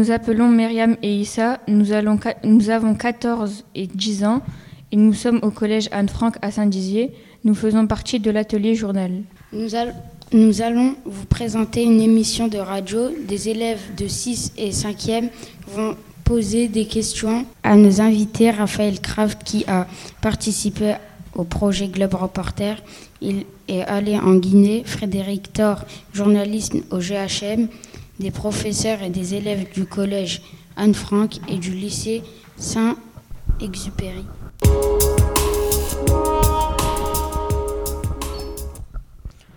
Nous appelons Myriam et Issa. Nous, avons 14 et 10 ans et nous sommes au collège Anne-Franck à Saint-Dizier. Nous faisons partie de l'atelier journal. Nous, nous, allons vous présenter une émission de radio. Des élèves de 6 et 5e vont poser des questions à nos invités. Raphaël Kraft qui a participé au projet Globe Reporter. Il est allé en Guinée. Frédéric Thor, journaliste au GHM des professeurs et des élèves du collège Anne-Franck et du lycée Saint-Exupéry.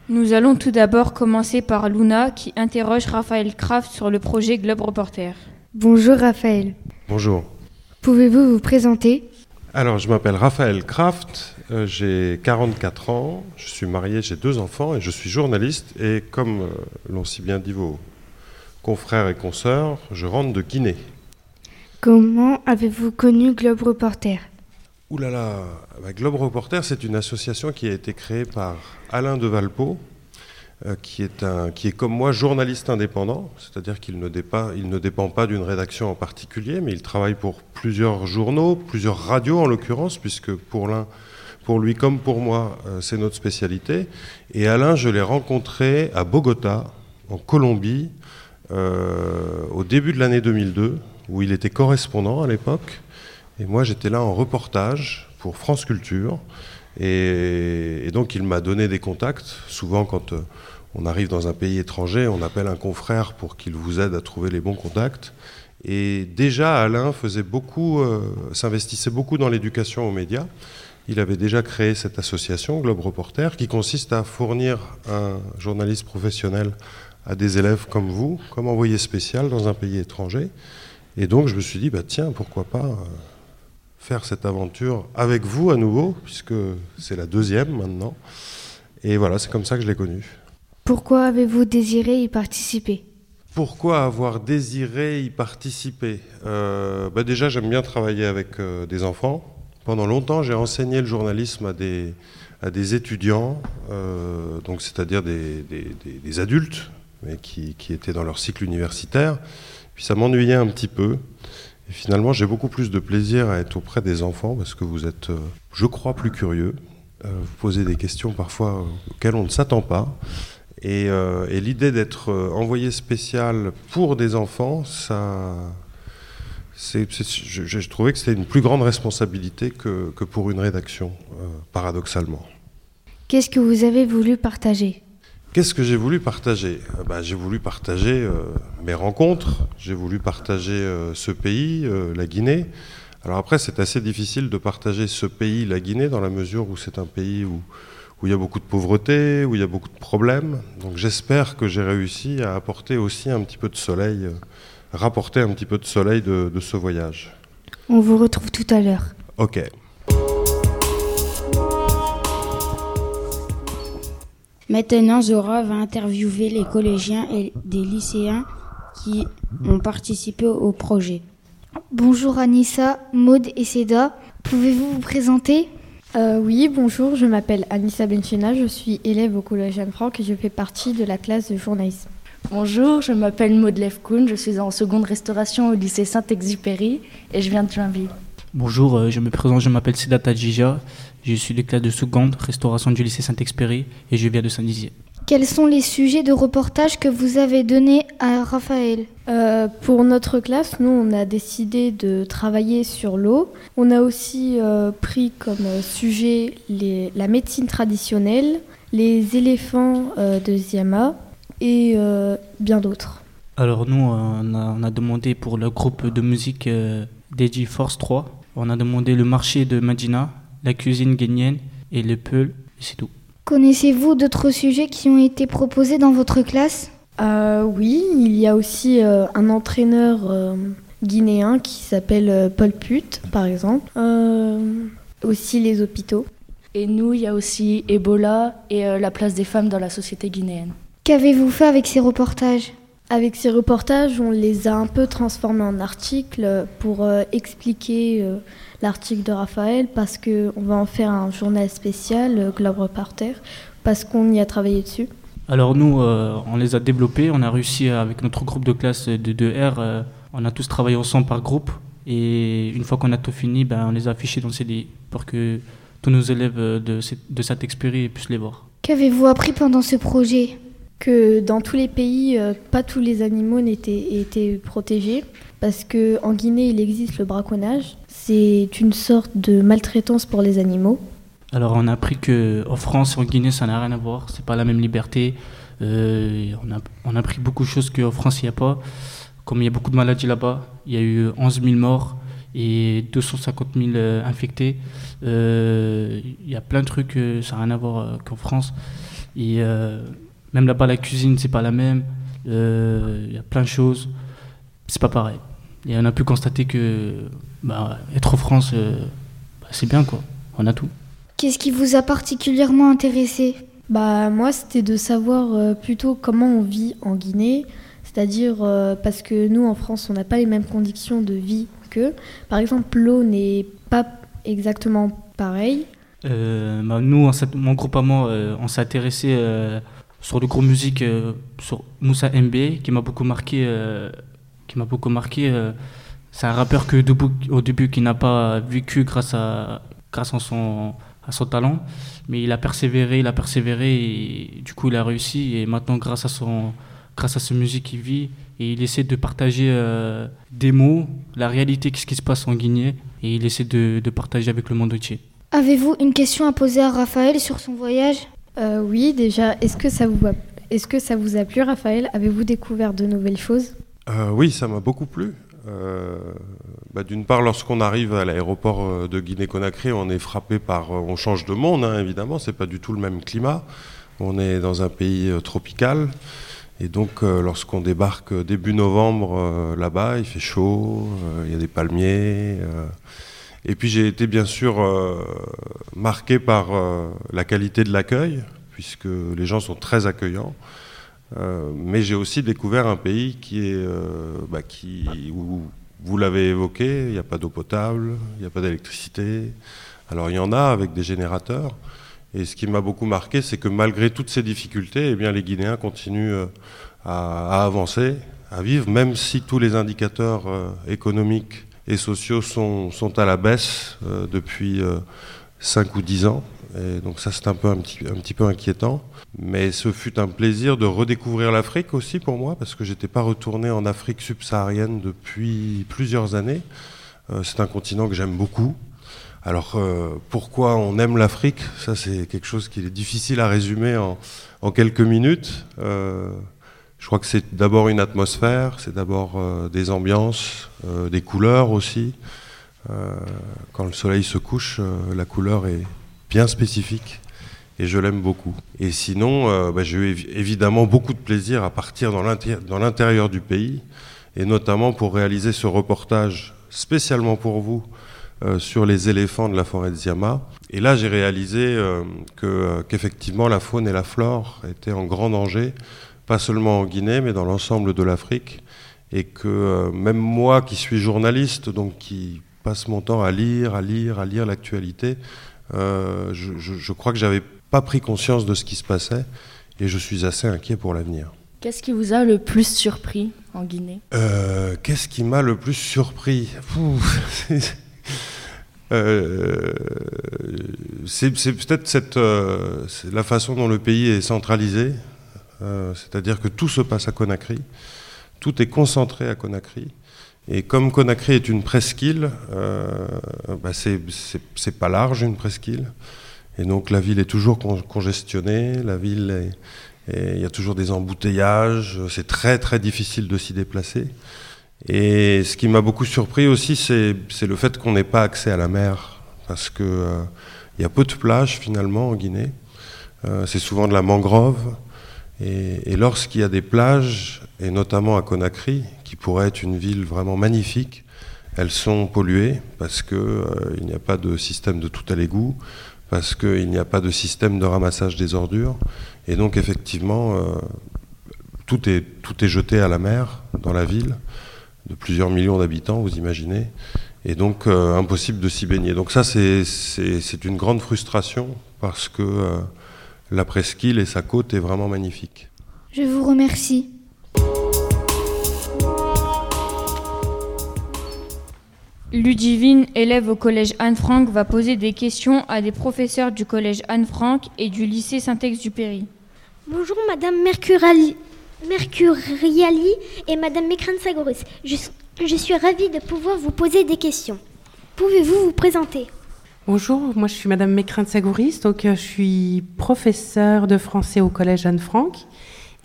Nous allons tout d'abord commencer par Luna qui interroge Raphaël Kraft sur le projet Globe Reporter. Bonjour Raphaël. Bonjour. Pouvez-vous vous présenter? Alors, je m'appelle Raphaël Kraft, euh, j'ai 44 ans, je suis marié, j'ai deux enfants et je suis journaliste. Et comme euh, l'ont si bien dit vos confrères et consoeurs, je rentre de Guinée. Comment avez-vous connu Globe Reporter? Ouh là là, bah, Globe Reporter, c'est une association qui a été créée par Alain de Valpo, euh, qui, est un, qui est comme moi journaliste indépendant, c'est-à-dire qu'il ne, il ne dépend pas d'une rédaction en particulier, mais il travaille pour plusieurs journaux, plusieurs radios en l'occurrence, puisque pour l'un, pour lui comme pour moi, euh, c'est notre spécialité. Et Alain, je l'ai rencontré à Bogota, en Colombie, au début de l'année 2002, où il était correspondant à l'époque. Et moi, j'étais là en reportage pour France Culture. Et, donc, il m'a donné des contacts. Souvent, quand euh, on arrive dans un pays étranger, on appelle un confrère pour qu'il vous aide à trouver les bons contacts. Et déjà, Alain faisait beaucoup, euh, s'investissait beaucoup dans l'éducation aux médias. Il avait déjà créé cette association, Globe Reporter, qui consiste à fournir un journaliste professionnel à des élèves comme vous, comme envoyé spécial dans un pays étranger. Et donc je me suis dit, bah, tiens, pourquoi pas euh, faire cette aventure avec vous à nouveau, puisque c'est la deuxième maintenant. Et voilà, c'est comme ça que je l'ai connu. Pourquoi avez-vous désiré y participer? Pourquoi avoir désiré y participer? Euh, bah Déjà, j'aime bien travailler avec euh, des enfants. Pendant longtemps, j'ai enseigné le journalisme à des, à des étudiants, donc c'est-à-dire des, des adultes mais qui, étaient dans leur cycle universitaire. Puis ça m'ennuyait un petit peu. Et finalement, j'ai beaucoup plus de plaisir à être auprès des enfants parce que vous êtes, euh, je crois, plus curieux. Euh, vous posez des questions parfois auxquelles on ne s'attend pas. Et, euh, l'idée d'être envoyé spécial pour des enfants, ça, c'est, je, trouvais que c'était une plus grande responsabilité que pour une rédaction, paradoxalement. Qu'est-ce que vous avez voulu partager? Qu'est-ce que j'ai voulu partager? Euh, bah, J'ai voulu partager euh, mes rencontres, j'ai voulu partager euh, ce pays, la Guinée. Alors après, c'est assez difficile de partager ce pays, la Guinée, dans la mesure où c'est un pays où, où il y a beaucoup de pauvreté, où il y a beaucoup de problèmes. Donc j'espère que j'ai réussi à apporter aussi un petit peu de soleil, rapporter un petit peu de soleil de, de ce voyage. On vous retrouve tout à l'heure. Ok. Maintenant, Zora va interviewer les collégiens et des lycéens qui ont participé au projet. Bonjour Anissa, Maude et Seda. Pouvez-vous vous présenter? Euh, Oui, bonjour, je m'appelle Anissa Benchina, je suis élève au Collège Anne-Franck et je fais partie de la classe de journalisme. Bonjour, je m'appelle Maude Lefkoun, je suis en seconde restauration au lycée Saint-Exupéry et je viens de Joinville. Bonjour, euh, je me présente, je m'appelle Seda Tadjija, je suis de classe de seconde, restauration du lycée Saint-Exupéry et je viens de Saint-Dizier. Quels sont les sujets de reportage que vous avez donnés à Raphaël? Euh, Pour notre classe, nous, on a décidé de travailler sur l'eau. On a aussi euh, pris comme sujet les, la médecine traditionnelle, les éléphants euh, de Ziama et bien d'autres. Alors nous, on a, on a, demandé pour le groupe de musique DJ Force 3, on a demandé le marché de Medina, la cuisine guinéenne et le peul, c'est tout. Connaissez-vous d'autres sujets qui ont été proposés dans votre classe? Euh, Oui, il y a aussi euh, un entraîneur euh, guinéen qui s'appelle Paul Put, par exemple. aussi les hôpitaux. Et nous, il y a aussi Ebola et la place des femmes dans la société guinéenne. Qu'avez-vous fait avec ces reportages? Avec ces reportages, on les a un peu transformés en articles pour expliquer l'article de Raphaël parce qu'on va en faire un journal spécial, euh, Globe Reporter, parce qu'on y a travaillé dessus. Alors nous, on les a développés, on a réussi avec notre groupe de classe de 2R, on a tous travaillé ensemble par groupe et une fois qu'on a tout fini, ben, on les a affichés dans le CDI pour que tous nos élèves de, de cette expérience puissent les voir. Qu'avez-vous appris pendant ce projet? Que dans tous les pays, pas tous les animaux n'étaient étaient protégés parce qu'en Guinée, il existe le braconnage. C'est une sorte de maltraitance pour les animaux. Alors on a appris qu'en France et en Guinée, ça n'a rien à voir. C'est pas la même liberté. Euh, on, a, on a appris beaucoup de choses qu'en France, il n'y a pas. Comme il y a beaucoup de maladies là-bas, il y a eu 11 000 morts et 250 000 euh, infectés. Euh, il y a plein de trucs, ça n'a rien à voir qu'en France. Même là-bas, la cuisine, c'est pas la même. Il y a plein de choses. C'est pas pareil. Et on a pu constater que bah, être en France, euh, bah, c'est bien quoi. On a tout. Qu'est-ce qui vous a particulièrement intéressé? Bah moi, c'était de savoir euh, plutôt comment on vit en Guinée, c'est-à-dire euh, parce que nous en France, on n'a pas les mêmes conditions de vie que. Par exemple, l'eau n'est pas exactement pareille. Bah, nous, mon groupe à moi, on s'est intéressé sur le groupe musique sur Moussa MB, qui m'a beaucoup marqué qui m'a beaucoup marqué. Euh, c'est un rappeur que au début qui n'a pas vécu grâce à grâce à son à son talent, mais il a persévéré, il a persévéré et du coup il a réussi et maintenant grâce à son grâce à sa musique il vit et il essaie de partager euh, des mots, la réalité, qu'est-ce qui se passe en Guinée et il essaie de, de partager avec le monde entier. Avez-vous une question à poser à Raphaël sur son voyage? Euh, Oui, déjà, est-ce que ça vous a, plu, Raphaël? Avez-vous découvert de nouvelles choses? Euh, oui, ça m'a beaucoup plu. Euh, bah, d'une part, lorsqu'on arrive à l'aéroport de Guinée-Conakry, on est frappé par. On change de monde, hein, évidemment, c'est pas du tout le même climat. On est dans un pays tropical. Et donc, lorsqu'on débarque début novembre là-bas, il fait chaud, il y a des palmiers. Et puis, j'ai été bien sûr marqué par la qualité de l'accueil, puisque les gens sont très accueillants. Euh, mais j'ai aussi découvert un pays qui est, euh, bah, qui, où vous l'avez évoqué, il n'y a pas d'eau potable, il n'y a pas d'électricité. Alors il y en a avec des générateurs. Et ce qui m'a beaucoup marqué, c'est que malgré toutes ces difficultés, eh bien, les Guinéens continuent euh, à, avancer, à vivre, même si tous les indicateurs économiques et sociaux sont, à la baisse depuis 5 ou 10 ans. Et donc ça, c'est un, peu, un, petit, un petit peu inquiétant. Mais ce fut un plaisir de redécouvrir l'Afrique aussi pour moi, parce que j'étais pas retourné en Afrique subsaharienne depuis plusieurs années. Euh, c'est un continent que j'aime beaucoup. Alors euh, pourquoi on aime l'Afrique? Ça c'est quelque chose qui est difficile à résumer en, en quelques minutes. Euh, je crois que c'est d'abord une atmosphère, c'est d'abord des ambiances, des couleurs aussi. quand le soleil se couche, la couleur est bien spécifique et je l'aime beaucoup. Et sinon, euh, bah, j'ai eu évidemment beaucoup de plaisir à partir dans l'intérieur du pays, et notamment pour réaliser ce reportage spécialement pour vous euh, sur les éléphants de la forêt de Ziama. Et là, j'ai réalisé euh, qu'effectivement la faune et la flore étaient en grand danger, pas seulement en Guinée, mais dans l'ensemble de l'Afrique, et que même moi qui suis journaliste, donc qui passe mon temps à lire, à lire, à lire l'actualité, je, je, je, crois que j'avais pas pris conscience de ce qui se passait et je suis assez inquiet pour l'avenir. Qu'est-ce qui vous a le plus surpris en Guinée? Euh, Qu'est-ce qui m'a le plus surpris? Euh, C'est peut-être cette, euh, la façon dont le pays est centralisé, c'est-à-dire que tout se passe à Conakry, tout est concentré à Conakry. Et comme Conakry est une presqu'île, bah c'est pas large une presqu'île. Et donc la ville est toujours congestionnée, la ville il y a toujours des embouteillages, c'est très très difficile de s'y déplacer. Et ce qui m'a beaucoup surpris aussi, c'est le fait qu'on n'ait pas accès à la mer, parce qu'il euh, y a peu de plages finalement en Guinée. Euh, c'est souvent de la mangrove. Et, lorsqu'il y a des plages, et notamment à Conakry, qui pourrait être une ville vraiment magnifique, elles sont polluées parce qu'il euh, n'y a pas de système de tout à l'égout parce qu'il n'y a pas de système de ramassage des ordures. Et donc effectivement, euh, tout, est, tout est jeté à la mer dans la ville, de plusieurs millions d'habitants, vous imaginez. Et donc euh, impossible de s'y baigner. Donc ça, c'est une grande frustration, parce que la presqu'île et sa côte est vraiment magnifique. Je vous remercie. Ludivine, élève au collège Anne-Franck, va poser des questions à des professeurs du collège Anne-Franck et du lycée Saint-Exupéry. Bonjour Madame Mercuriali, Mercuriali et Madame Mekran-Sagoris. Je, je suis ravie de pouvoir vous poser des questions. Pouvez-vous vous présenter? Bonjour, moi je suis Madame Mekran-Sagoris, donc euh, je suis professeure de français au collège Anne-Franck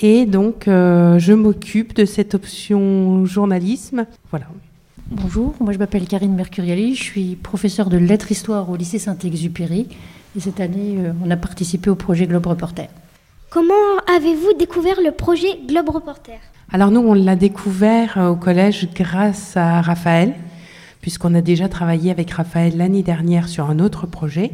et donc euh, je m'occupe de cette option journalisme. Voilà. Bonjour, moi je m'appelle Karine Mercuriali, je suis professeure de lettres-histoire au lycée Saint-Exupéry et cette année euh, on a participé au projet Globe Reporter. Comment avez-vous découvert le projet Globe Reporter? Alors nous on l'a découvert au collège grâce à Raphaël, puisqu'on a déjà travaillé avec Raphaël l'année dernière sur un autre projet.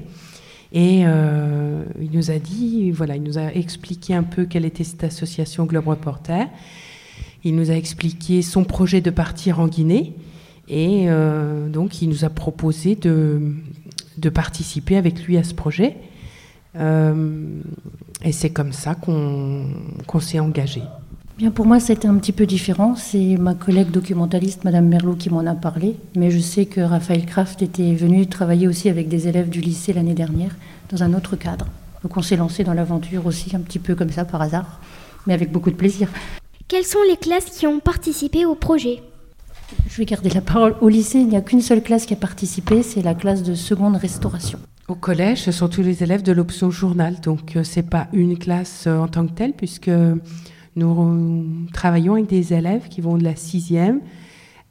Et euh, il nous a dit, voilà, il nous a expliqué un peu quelle était cette association Globe Reporter. Il nous a expliqué son projet de partir en Guinée. Et euh, donc, il nous a proposé de, participer avec lui à ce projet. Euh, et c'est comme ça qu'on qu s'est engagé. Bien, pour moi, c'était un petit peu différent. C'est ma collègue documentaliste, Madame Merlot, qui m'en a parlé. Mais je sais que Raphaël Kraft était venu travailler aussi avec des élèves du lycée l'année dernière, dans un autre cadre. Donc on s'est lancé dans l'aventure aussi, un petit peu comme ça, par hasard, mais avec beaucoup de plaisir. Quelles sont les classes qui ont participé au projet? Je vais garder la parole. Au lycée, il n'y a qu'une seule classe qui a participé, c'est la classe de seconde restauration. Au collège, ce sont tous les élèves de l'option journal, donc ce n'est pas une classe en tant que telle, puisque nous travaillons avec des élèves qui vont de la sixième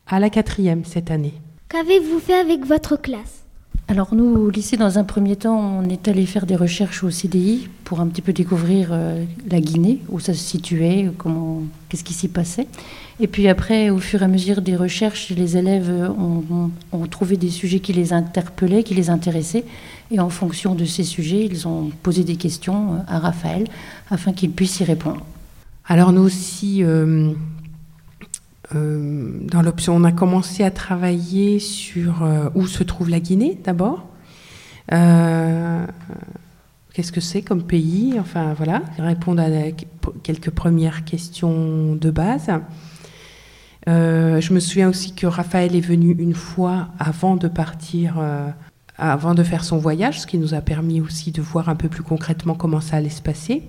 à la quatrième cette année. Qu'avez-vous fait avec votre classe? Alors nous, au lycée, dans un premier temps, on est allé faire des recherches au CDI pour un petit peu découvrir euh, la Guinée, où ça se situait, comment, qu'est-ce qui s'y passait. Et puis après, au fur et à mesure des recherches, les élèves ont, ont, trouvé des sujets qui les interpellaient, qui les intéressaient. Et en fonction de ces sujets, ils ont posé des questions à Raphaël afin qu'il puisse y répondre. Alors nous aussi... Euh euh, dans l'option, on a commencé à travailler sur euh, où se trouve la Guinée d'abord. Qu'est-ce que c'est comme pays? Enfin voilà, répondre à quelques premières questions de base. Je me souviens aussi que Raphaël est venu une fois avant de partir, avant de faire son voyage, ce qui nous a permis aussi de voir un peu plus concrètement comment ça allait se passer.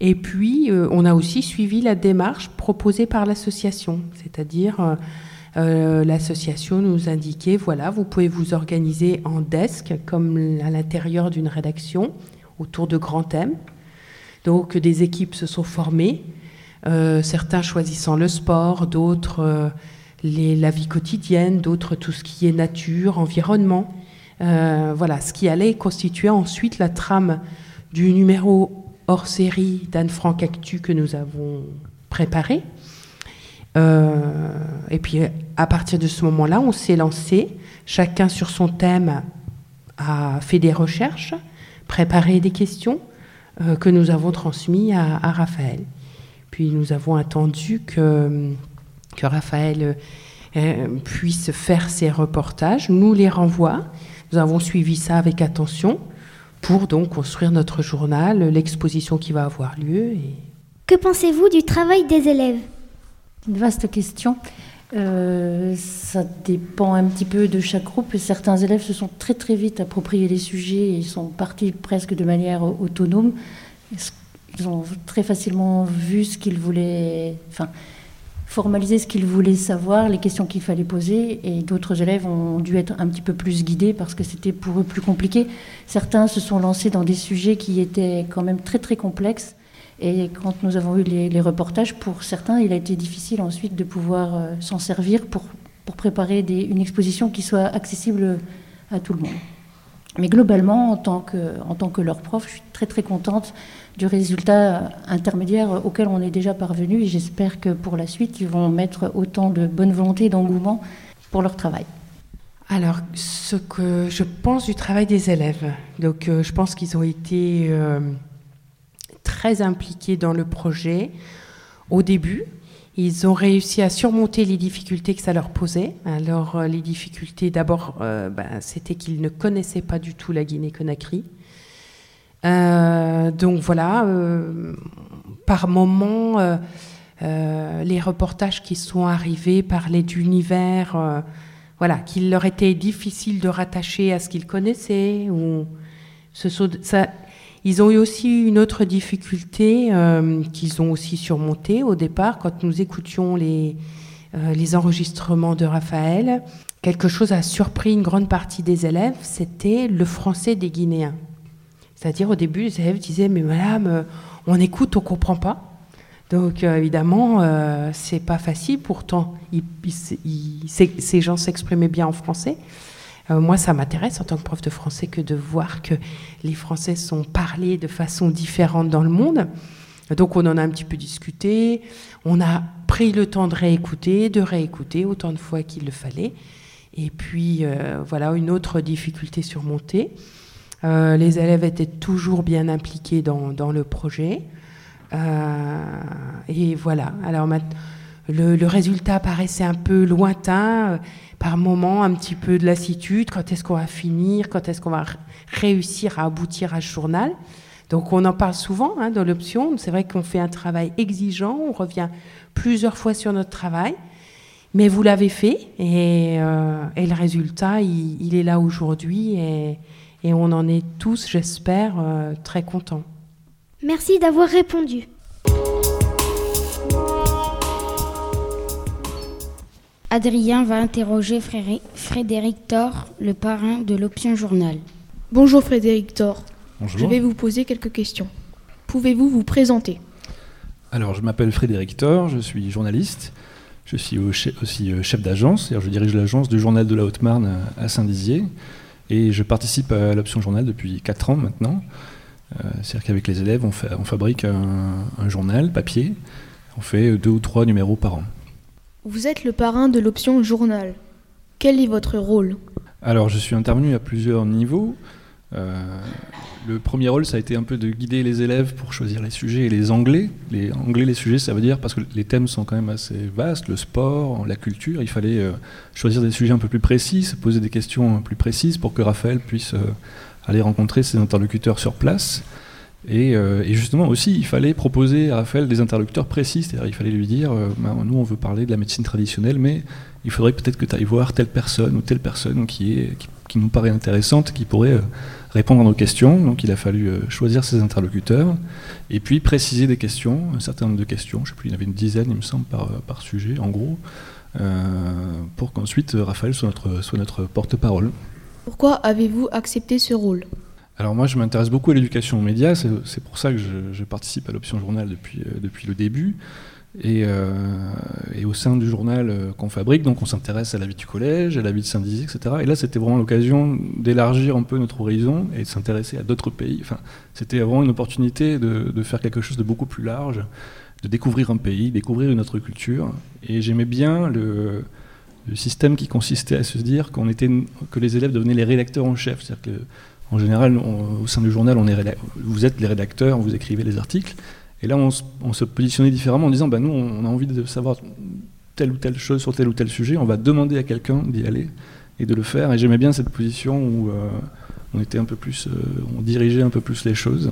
Et puis, euh, on a aussi suivi la démarche proposée par l'association, c'est-à-dire euh, euh, l'association nous indiquait, voilà, vous pouvez vous organiser en desk, comme à l'intérieur d'une rédaction, autour de grands thèmes. Donc, des équipes se sont formées, certains choisissant le sport, d'autres la vie quotidienne, d'autres tout ce qui est nature, environnement. voilà, ce qui allait constituer ensuite la trame du numéro hors série d'Anne Frank Actu que nous avons préparé. Euh, et puis à partir de ce moment-là, on s'est lancé, chacun sur son thème a fait des recherches, préparé des questions euh, que nous avons transmises à, à, Raphaël. Puis nous avons attendu que, que Raphaël euh, puisse faire ses reportages, nous les renvoie. Nous avons suivi ça avec attention pour donc construire notre journal, l'exposition qui va avoir lieu. Et... Que pensez-vous du travail des élèves? Une vaste question. Euh, ça dépend un petit peu de chaque groupe. Certains élèves se sont très très vite appropriés les sujets et sont partis presque de manière autonome. Ils ont très facilement vu ce qu'ils voulaient, enfin, formaliser ce qu'ils voulaient savoir, les questions qu'il fallait poser, et d'autres élèves ont dû être un petit peu plus guidés parce que c'était pour eux plus compliqué. Certains se sont lancés dans des sujets qui étaient quand même très très complexes, et quand nous avons eu les, reportages, pour certains, il a été difficile ensuite de pouvoir euh, s'en servir pour, préparer une exposition qui soit accessible à tout le monde. Mais globalement, en tant que, leur prof, je suis très très contente du résultat intermédiaire auquel on est déjà parvenu et j'espère que pour la suite, ils vont mettre autant de bonne volonté et d'engouement pour leur travail. Alors, ce que je pense du travail des élèves, donc euh, je pense qu'ils ont été euh, très impliqués dans le projet au début. Ils ont réussi à surmonter les difficultés que ça leur posait. Alors, euh, les difficultés, d'abord, ben, c'était qu'ils ne connaissaient pas du tout la Guinée-Conakry. donc voilà, par moment, les reportages qui sont arrivés parlaient d'univers voilà, qu'il leur était difficile de rattacher à ce qu'ils connaissaient. Ou ce, ça, ils ont eu aussi une autre difficulté euh, qu'ils ont aussi surmontée au départ quand nous écoutions les, euh, les enregistrements de Raphaël. Quelque chose a surpris une grande partie des élèves, c'était le français des Guinéens. C'est-à-dire au début, les élèves disaient mais madame, on écoute, on comprend pas. Donc euh, évidemment, euh, c'est pas facile. Pourtant, ces gens s'exprimaient bien en français. Euh, moi, ça m'intéresse en tant que prof de français que de voir que les Français sont parlés de façon différente dans le monde. Donc on en a un petit peu discuté. On a pris le temps de réécouter, de réécouter autant de fois qu'il le fallait. Et puis voilà, une autre difficulté surmontée. les élèves étaient toujours bien impliqués dans, le projet. Euh, et voilà. Alors le, le, résultat paraissait un peu lointain, euh, par moments un petit peu de lassitude. Quand est-ce qu'on va finir? Quand est-ce qu'on va réussir à aboutir à ce journal? Donc on en parle souvent hein, dans l'option. C'est vrai qu'on fait un travail exigeant, on revient plusieurs fois sur notre travail. Mais vous l'avez fait et, euh, et, le résultat, il, il est là aujourd'hui et, et, on en est tous, j'espère, euh, très contents. Merci d'avoir répondu. Adrien va interroger Frédéric Thor, le parrain de l'Option Journal. Bonjour Frédéric Thor. Bonjour. Je vais vous poser quelques questions. Pouvez-vous vous présenter? Alors, je m'appelle Frédéric Thor, je suis journaliste. Je suis aussi euh, chef d'agence, je dirige l'agence du journal de la Haute-Marne à Saint-Dizier. Et je participe à l'Option Journal depuis 4 ans maintenant. Euh, c'est-à-dire qu'avec les élèves, on, fait, on fabrique un, journal papier, on fait deux ou trois numéros par an. Vous êtes le parrain de l'option journal. Quel est votre rôle? Alors, je suis intervenu à plusieurs niveaux. Euh, le premier rôle, ça a été un peu de guider les élèves pour choisir les sujets et les anglais. Les anglais, les sujets, ça veut dire parce que les thèmes sont quand même assez vastes, le sport, la culture. Il fallait euh, choisir des sujets un peu plus précis, se poser des questions plus précises pour que Raphaël puisse aller rencontrer ses interlocuteurs sur place. Euh, et, justement aussi, il fallait proposer à Raphaël des interlocuteurs précis, c'est-à-dire il fallait lui dire, euh, bah, nous on veut parler de la médecine traditionnelle, mais il faudrait peut-être que tu ailles voir telle personne ou telle personne qui, est, qui, nous paraît intéressante, qui pourrait euh, répondre à nos questions. Donc il a fallu choisir ses interlocuteurs, et puis préciser des questions, un certain nombre de questions, je ne sais plus, il y en avait une dizaine il me semble par, par sujet en gros, pour qu'ensuite Raphaël soit notre, soit notre porte-parole. Pourquoi avez-vous accepté ce rôle? Alors moi, je m'intéresse beaucoup à l'éducation aux médias, c'est pour ça que je, participe à l'option journal depuis, euh, depuis le début. Et, euh, et, au sein du journal euh, qu'on fabrique, donc on s'intéresse à la vie du collège, à la vie de Saint-Dizier, etc. Et là, c'était vraiment l'occasion d'élargir un peu notre horizon et de s'intéresser à d'autres pays. Enfin, c'était vraiment une opportunité de, de, faire quelque chose de beaucoup plus large, de découvrir un pays, découvrir une autre culture. Et j'aimais bien le, le système qui consistait à se dire qu'on était, que les élèves devenaient les rédacteurs en chef. C'est-à-dire que, en général, au sein du journal, on est vous êtes les rédacteurs, vous écrivez les articles. Et là, on, se positionnait différemment en disant bah, nous, on a envie de savoir telle ou telle chose sur tel ou tel sujet, on va demander à quelqu'un d'y aller et de le faire. Et j'aimais bien cette position où euh, on était un peu plus, euh, on dirigeait un peu plus les choses.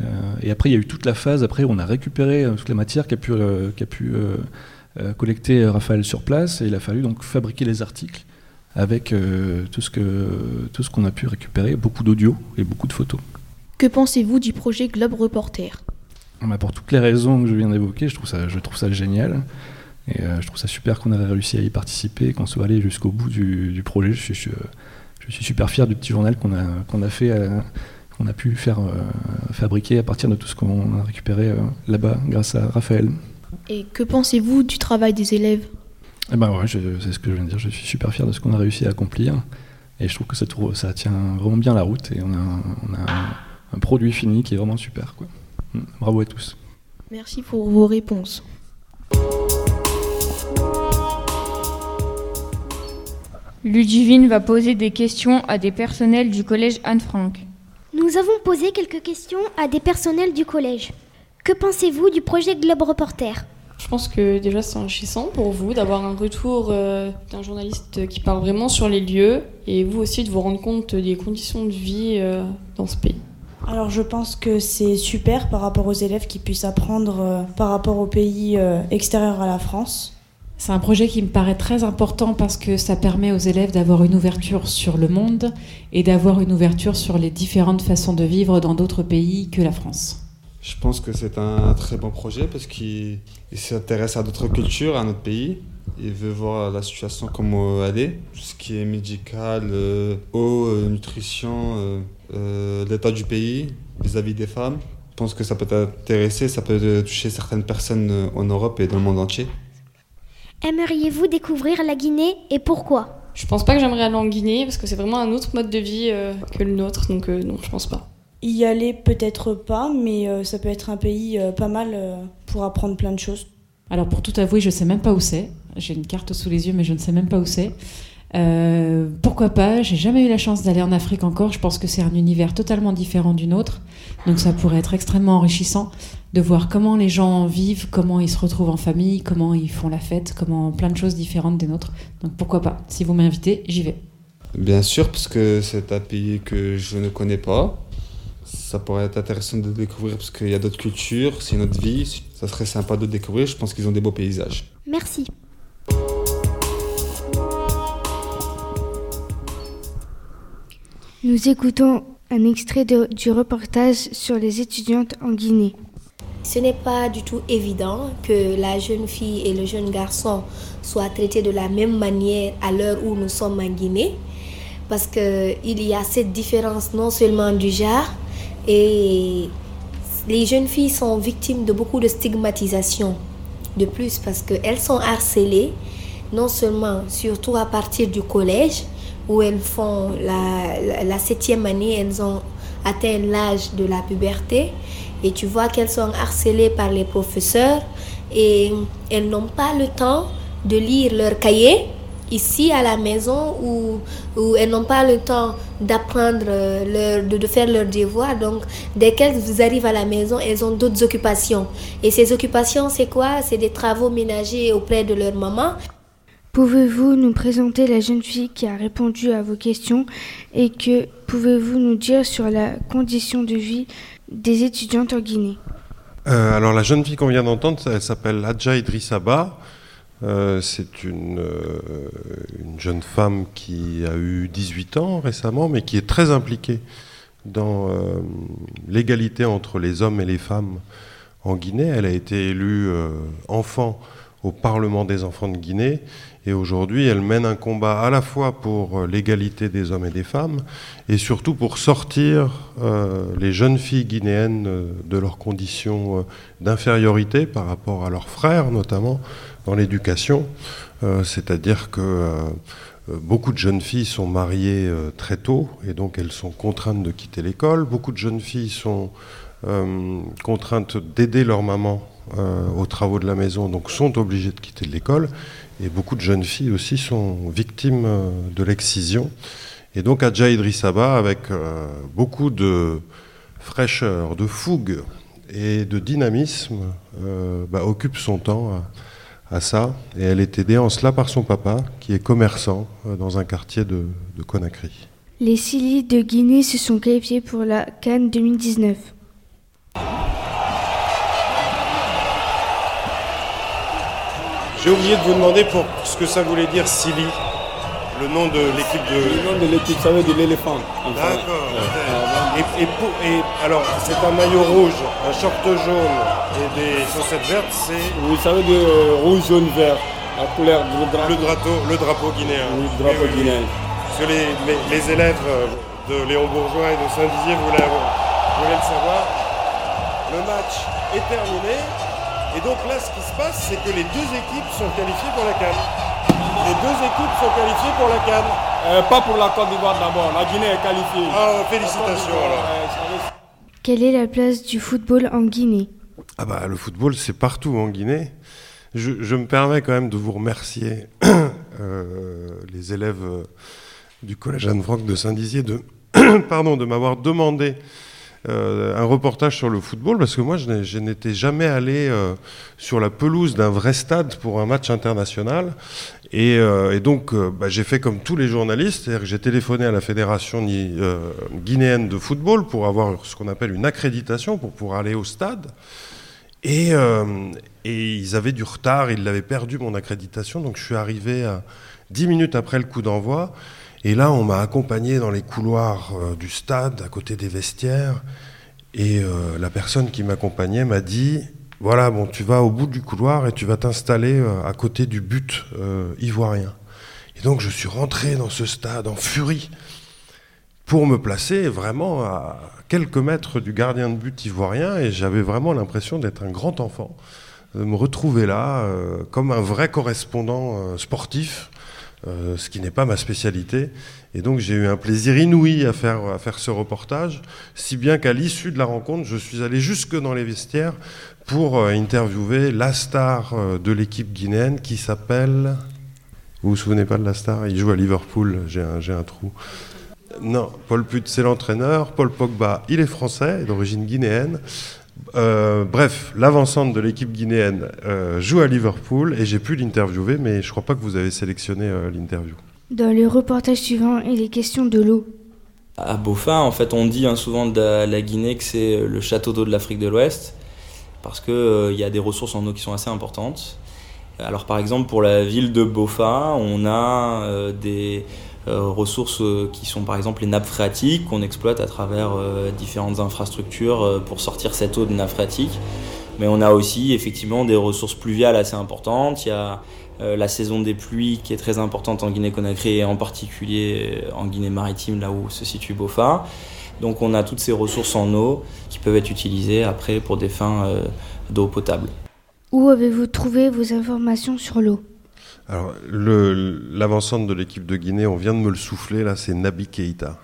Euh, et après, il y a eu toute la phase après on a récupéré toute la matière qui a pu, pu collecté Raphaël sur place et il a fallu donc fabriquer les articles avec euh, tout ce qu'on a pu récupérer, beaucoup d'audio et beaucoup de photos. Que pensez-vous du projet Globe Reporter? Ah bah, Pour toutes les raisons que je viens d'évoquer, je trouve ça je trouve ça génial. Et euh, je trouve ça super qu'on ait réussi à y participer, qu'on soit allé jusqu'au bout du, projet. Je suis, je, suis, super fier du petit journal qu'on a, qu'on a fait, qu'on a pu faire fabriquer à partir de tout ce qu'on a récupéré là-bas grâce à Raphaël. Et que pensez-vous du travail des élèves? Eh ben ouais, c'est ce que je viens de dire. Je suis super fier de ce qu'on a réussi à accomplir. Et je trouve que ça, ça tient vraiment bien la route. Et on a, un, produit fini qui est vraiment super. Quoi. Mm, bravo à tous. Merci pour vos réponses. Ludivine va poser des questions à des personnels du collège Anne-Franck. Nous avons posé quelques questions à des personnels du collège. Que pensez-vous du projet Globe Reporter? Je pense que déjà c'est enrichissant pour vous d'avoir un retour euh, d'un journaliste qui parle vraiment sur les lieux et vous aussi de vous rendre compte des conditions de vie euh, dans ce pays. Alors je pense que c'est super par rapport aux élèves qui puissent apprendre euh, par rapport aux pays euh, extérieurs à la France. C'est un projet qui me paraît très important parce que ça permet aux élèves d'avoir une ouverture sur le monde et d'avoir une ouverture sur les différentes façons de vivre dans d'autres pays que la France. Je pense que c'est un très bon projet parce qu'il s'intéresse à d'autres cultures, à notre pays. Il veut voir la situation comme elle est, tout ce qui est médical, euh, eau, euh, nutrition, euh, l'état du pays vis-à-vis des femmes. Je pense que ça peut intéresser, ça peut toucher certaines personnes en Europe et dans le monde entier. Aimeriez-vous découvrir la Guinée et pourquoi? Je pense pas que j'aimerais aller en Guinée parce que c'est vraiment un autre mode de vie que le nôtre, donc non, je pense pas. Y aller peut-être pas, mais euh, ça peut être un pays euh, pas mal euh, pour apprendre plein de choses. Alors pour tout avouer, je sais même pas où c'est. J'ai une carte sous les yeux, mais je ne sais même pas où c'est. pourquoi pas? J'ai jamais eu la chance d'aller en Afrique encore. Je pense que c'est un univers totalement différent du nôtre. Donc ça pourrait être extrêmement enrichissant de voir comment les gens vivent, comment ils se retrouvent en famille, comment ils font la fête, comment plein de choses différentes des nôtres. Donc pourquoi pas? Si vous m'invitez, j'y vais. Bien sûr, parce que c'est un pays que je ne connais pas ça pourrait être intéressant de découvrir parce qu'il y a d'autres cultures, c'est notre vie, ça serait sympa de découvrir. Je pense qu'ils ont des beaux paysages. Merci. Nous écoutons un extrait du reportage sur les étudiantes en Guinée. Ce n'est pas du tout évident que la jeune fille et le jeune garçon soient traités de la même manière à l'heure où nous sommes en Guinée, parce qu'il y a cette différence non seulement du genre, et les jeunes filles sont victimes de beaucoup de stigmatisation. De plus, parce qu'elles sont harcelées, non seulement, surtout à partir du collège, où elles font la, septième année, elles ont atteint l'âge de la puberté, et tu vois qu'elles sont harcelées par les professeurs, et elles n'ont pas le temps de lire leur cahier ici à la maison où, où elles n'ont pas le temps d'apprendre, euh, de, de, faire leurs devoirs. Donc, dès qu'elles arrivent à la maison, elles ont d'autres occupations. Et ces occupations, c'est quoi? C'est des travaux ménagers auprès de leur maman. Pouvez-vous nous présenter la jeune fille qui a répondu à vos questions et que pouvez-vous nous dire sur la condition de vie des étudiantes en Guinée? Euh, Alors la jeune fille qu'on vient d'entendre, elle s'appelle Adja Idrissaba. Euh, c'est une, euh, une, jeune femme qui a eu 18 ans récemment, mais qui est très impliquée dans euh, l'égalité entre les hommes et les femmes en Guinée. Elle a été élue enfant au Parlement des enfants de Guinée et aujourd'hui, elle mène un combat à la fois pour l'égalité des hommes et des femmes et surtout pour sortir les jeunes filles guinéennes de leurs conditions d'infériorité par rapport à leurs frères notamment dans l'éducation, euh, c'est-à-dire que euh, beaucoup de jeunes filles sont mariées euh, très tôt et donc elles sont contraintes de quitter l'école. Beaucoup de jeunes filles sont contraintes d'aider leur maman aux travaux de la maison, donc sont obligées de quitter l'école. Et beaucoup de jeunes filles aussi sont victimes de l'excision. Et donc Adja Idrissaba, avec beaucoup de fraîcheur, de fougue et de dynamisme, bah, occupe son temps à ça. Et elle est aidée en cela par son papa, qui est commerçant euh, dans un quartier de, Conakry. Les Sili de Guinée se sont qualifiés pour la Cannes 2019. J'ai oublié de vous demander pour ce que ça voulait dire Sili, le nom de l'équipe de. Le nom de l'équipe, ça veut dire l'éléphant. D'accord. Et, alors, c'est un maillot rouge, un short jaune et des chaussettes vertes, c'est. Veut dire euh, rouge, jaune, vert. La couleur du drapeau. Le drapeau, le drapeau guinéen. Oui, le drapeau guinéen. Parce que les, élèves euh, de Léon Bourgeois et de Saint-Dizier voulaient, voulaient le savoir. Le match est terminé. Et donc là, ce qui se passe, c'est que les deux équipes sont qualifiées pour la Cannes. Les deux équipes sont qualifiées pour la Cannes. Euh, pas pour la Côte d'Ivoire d'abord, la Guinée est qualifiée. Ah, félicitations alors. Quelle est la place du football en Guinée? Ah bah le football c'est partout en Guinée. Je, me permets quand même de vous remercier euh, les élèves du collège Anne-Franck de Saint-Dizier de, pardon, de m'avoir demandé euh, un reportage sur le football, parce que moi, je n'étais jamais allé euh, sur la pelouse d'un vrai stade pour un match international. Et, euh, donc, bah, j'ai fait comme tous les journalistes, c'est-à-dire que j'ai téléphoné à la fédération guinéenne de football pour avoir ce qu'on appelle une accréditation pour pouvoir aller au stade. Et, et ils avaient du retard, ils l'avaient perdu mon accréditation, donc je suis arrivé à 10 minutes après le coup d'envoi. Et là, on m'a accompagné dans les couloirs euh, du stade, à côté des vestiaires. Et euh, la personne qui m'accompagnait m'a dit voilà, bon, tu vas au bout du couloir et tu vas t'installer euh, à côté du but ivoirien. Et donc, je suis rentré dans ce stade en furie pour me placer vraiment à quelques mètres du gardien de but ivoirien. Et j'avais vraiment l'impression d'être un grand enfant, de me retrouver là comme un vrai correspondant sportif. Euh, ce qui n'est pas ma spécialité. Et donc j'ai eu un plaisir inouï à faire, faire ce reportage, si bien qu'à l'issue de la rencontre, je suis allé jusque dans les vestiaires pour euh, interviewer la star euh, de l'équipe guinéenne qui s'appelle... Vous vous souvenez pas de la star? Il joue à Liverpool, j'ai un, j'ai un trou. Non, Paul Put, c'est l'entraîneur. Paul Pogba, il est français, d'origine guinéenne. Euh, bref, l'avancante de l'équipe guinéenne euh, joue à Liverpool et j'ai pu l'interviewer, mais je crois pas que vous avez sélectionné euh, l'interview. Dans le reportage suivant, il est question de l'eau. À Bofa, en fait, on dit hein, souvent de la, la Guinée que c'est le château d'eau de l'Afrique de l'Ouest, parce qu'il il y a des ressources en eau qui sont assez importantes. Alors, par exemple, pour la ville de Bofa, on a euh, des ressources euh, qui sont, par exemple, les nappes phréatiques qu'on exploite à travers euh, différentes infrastructures euh, pour sortir cette eau de nappes phréatiques. Mais on a aussi, effectivement, des ressources pluviales assez importantes. Il y a euh, la saison des pluies qui est très importante en Guinée-Conakry et en particulier euh, en Guinée-Maritime, là où se situe Bofa. Donc on a toutes ces ressources en eau qui peuvent être utilisées après pour des fins euh, d'eau potable. Où avez-vous trouvé vos informations sur l'eau? Alors, l'avancante de l'équipe de Guinée, on vient de me le souffler, là, c'est Nabi Keïta.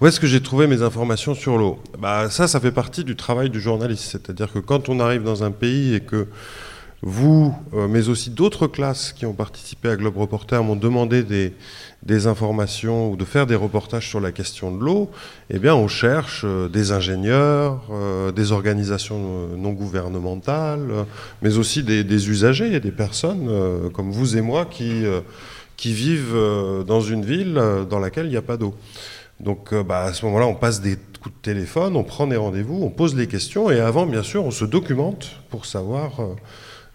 Où est-ce que j'ai trouvé mes informations sur l'eau? Bah, Ça, ça fait partie du travail du journaliste. C'est-à-dire que quand on arrive dans un pays et que vous, euh, mais aussi d'autres classes qui ont participé à Globe Reporter m'ont demandé des, informations ou de faire des reportages sur la question de l'eau, eh bien, on cherche euh, des ingénieurs, euh, des organisations non gouvernementales, mais aussi des, usagers et des personnes comme vous et moi qui, vivent dans une ville dans laquelle il n'y a pas d'eau. Donc bah, à ce moment-là, on passe des coups de téléphone, on prend des rendez-vous, on pose des questions, et avant, bien sûr, on se documente pour savoir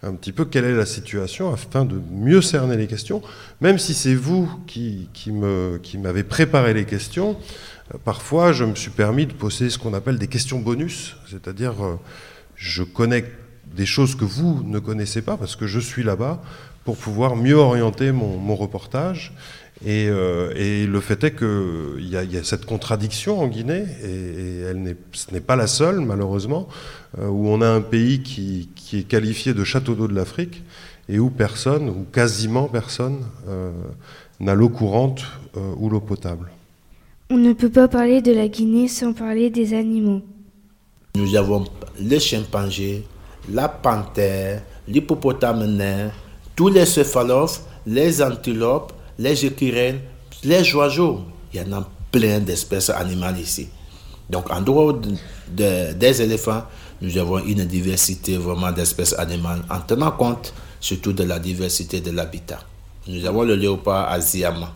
un petit peu quelle est la situation afin de mieux cerner les questions. Même si c'est vous qui, m'avez préparé les questions, euh, parfois je me suis permis de poser ce qu'on appelle des questions bonus, c'est-à-dire euh, je connais des choses que vous ne connaissez pas parce que je suis là-bas pour pouvoir mieux orienter mon reportage. Et, euh, et le fait est qu'il y, a- il y a cette contradiction en Guinée, et, et elle n'est- ce n'est pas la seule, malheureusement, euh, où on a un pays qui, qui est qualifié de château d'eau de l'Afrique, et où personne, ou quasiment personne, euh, n'a l'eau courante euh, ou l'eau potable. On ne peut pas parler de la Guinée sans parler des animaux. Nous avons le chimpanzé, la panthère, l'hippopotame nain, tous les céphalophes, les antilopes, les écureuils, les oiseaux. Il y en a plein d'espèces animales ici. Donc, en dehors de- de- des éléphants, nous avons une diversité vraiment d'espèces animales en tenant compte surtout de la diversité de l'habitat. Nous avons le léopard asiama.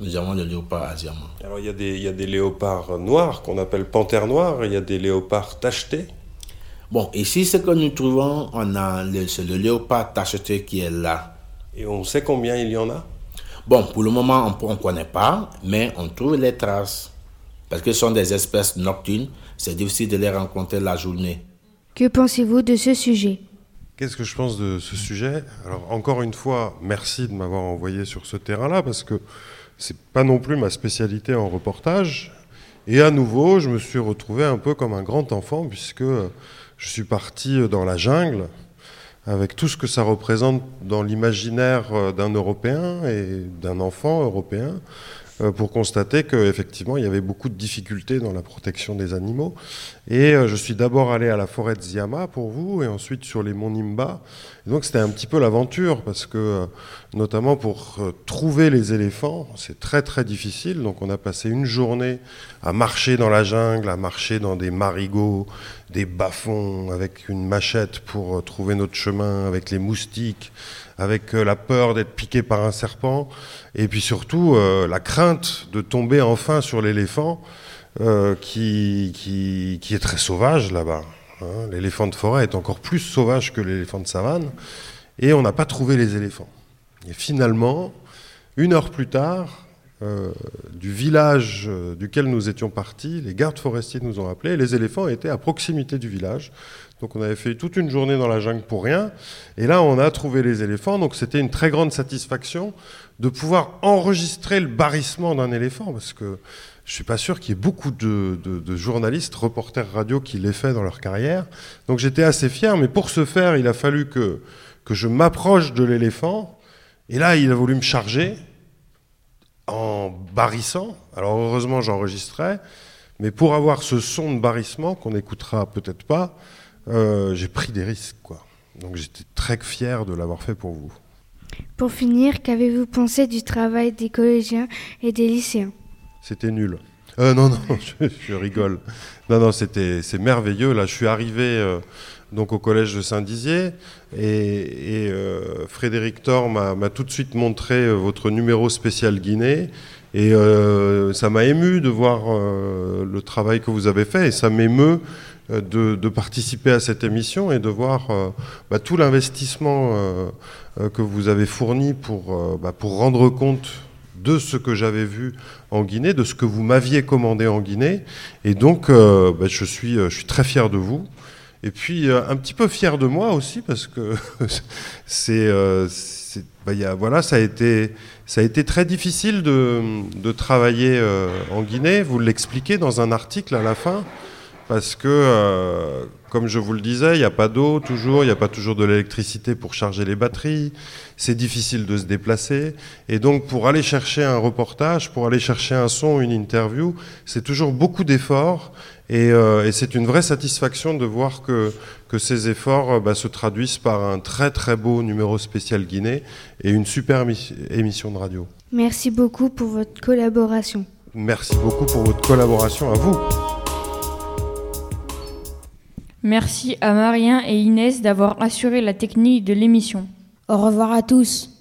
Nous avons le léopard asiama. Alors il y, a des, il y a des léopards noirs qu'on appelle panthères noires, il y a des léopards tachetés. Bon, ici, ce que nous trouvons, on a le léopard tacheté qui est là. Et on sait combien il y en a? Bon, pour le moment, on ne connaît pas, mais on trouve les traces. Parce que ce sont des espèces nocturnes, c'est difficile de les rencontrer la journée. Que pensez-vous de ce sujet? Qu'est-ce que je pense de ce sujet? Alors encore une fois, merci de m'avoir envoyé sur ce terrain-là parce que c'est pas non plus ma spécialité en reportage. Et à nouveau, je me suis retrouvé un peu comme un grand enfant puisque je suis parti dans la jungle avec tout ce que ça représente dans l'imaginaire d'un Européen et d'un enfant européen, euh, pour constater qu'effectivement, il y avait beaucoup de difficultés dans la protection des animaux. Et euh, je suis d'abord allé à la forêt de Ziama pour vous, et ensuite sur les monts Nimba. Donc c'était un petit peu l'aventure, parce que euh, notamment pour trouver les éléphants, c'est très très difficile. Donc on a passé une journée à marcher dans la jungle, à marcher dans des marigots, des bas-fonds, avec une machette pour trouver notre chemin, avec les moustiques avec euh, la peur d'être piqué par un serpent, et puis surtout euh, la crainte de tomber enfin sur l'éléphant, euh, qui, est très sauvage là-bas. Hein. L'éléphant de forêt est encore plus sauvage que l'éléphant de savane, et on n'a pas trouvé les éléphants. Et finalement, une heure plus tard, du village duquel nous étions partis, les gardes forestiers nous ont appelés, les éléphants étaient à proximité du village. Donc on avait fait toute une journée dans la jungle pour rien. Et là, on a trouvé les éléphants. Donc c'était une très grande satisfaction de pouvoir enregistrer le barrissement d'un éléphant. Parce que je ne suis pas sûr qu'il y ait beaucoup de, journalistes, reporters radio qui l'aient fait dans leur carrière. Donc j'étais assez fier. Mais pour ce faire, il a fallu que, que je m'approche de l'éléphant. Et là, il a voulu me charger en barrissant. Alors heureusement, j'enregistrais. Mais pour avoir ce son de barrissement, qu'on n'écoutera peut-être pas, euh, j'ai pris des risques. Donc j'étais très fier de l'avoir fait pour vous. Pour finir, qu'avez-vous pensé du travail des collégiens et des lycéens? C'était nul. Euh, non, non, je, rigole. Non, non, c'était, c'est merveilleux. Là, je suis arrivé euh, donc au collège de Saint-Dizier et, Frédéric Thor m'a, tout de suite montré votre numéro spécial Guinée. Et ça m'a ému de voir le travail que vous avez fait et ça m'émeut euh, de, participer à cette émission et de voir euh, bah, tout l'investissement euh, que vous avez fourni pour, bah, pour rendre compte de ce que j'avais vu en Guinée, de ce que vous m'aviez commandé en Guinée. Et donc, bah, je, suis, je suis très fier de vous. Et puis, un petit peu fier de moi aussi, parce que c'est, voilà, ça a, été, ça a été très difficile de, de travailler en Guinée. Vous l'expliquez dans un article à la fin parce que, euh, comme je vous le disais, il n'y a pas d'eau toujours, il n'y a pas toujours de l'électricité pour charger les batteries, c'est difficile de se déplacer, et donc pour aller chercher un reportage, pour aller chercher un son, une interview, c'est toujours beaucoup d'efforts, et, euh, c'est une vraie satisfaction de voir que, que ces efforts euh, bah, se traduisent par un très très beau numéro spécial Guinée et une super émission de radio. Merci beaucoup pour votre collaboration. Merci beaucoup pour votre collaboration à vous. Merci à Marien et Inès d'avoir assuré la technique de l'émission. Au revoir à tous.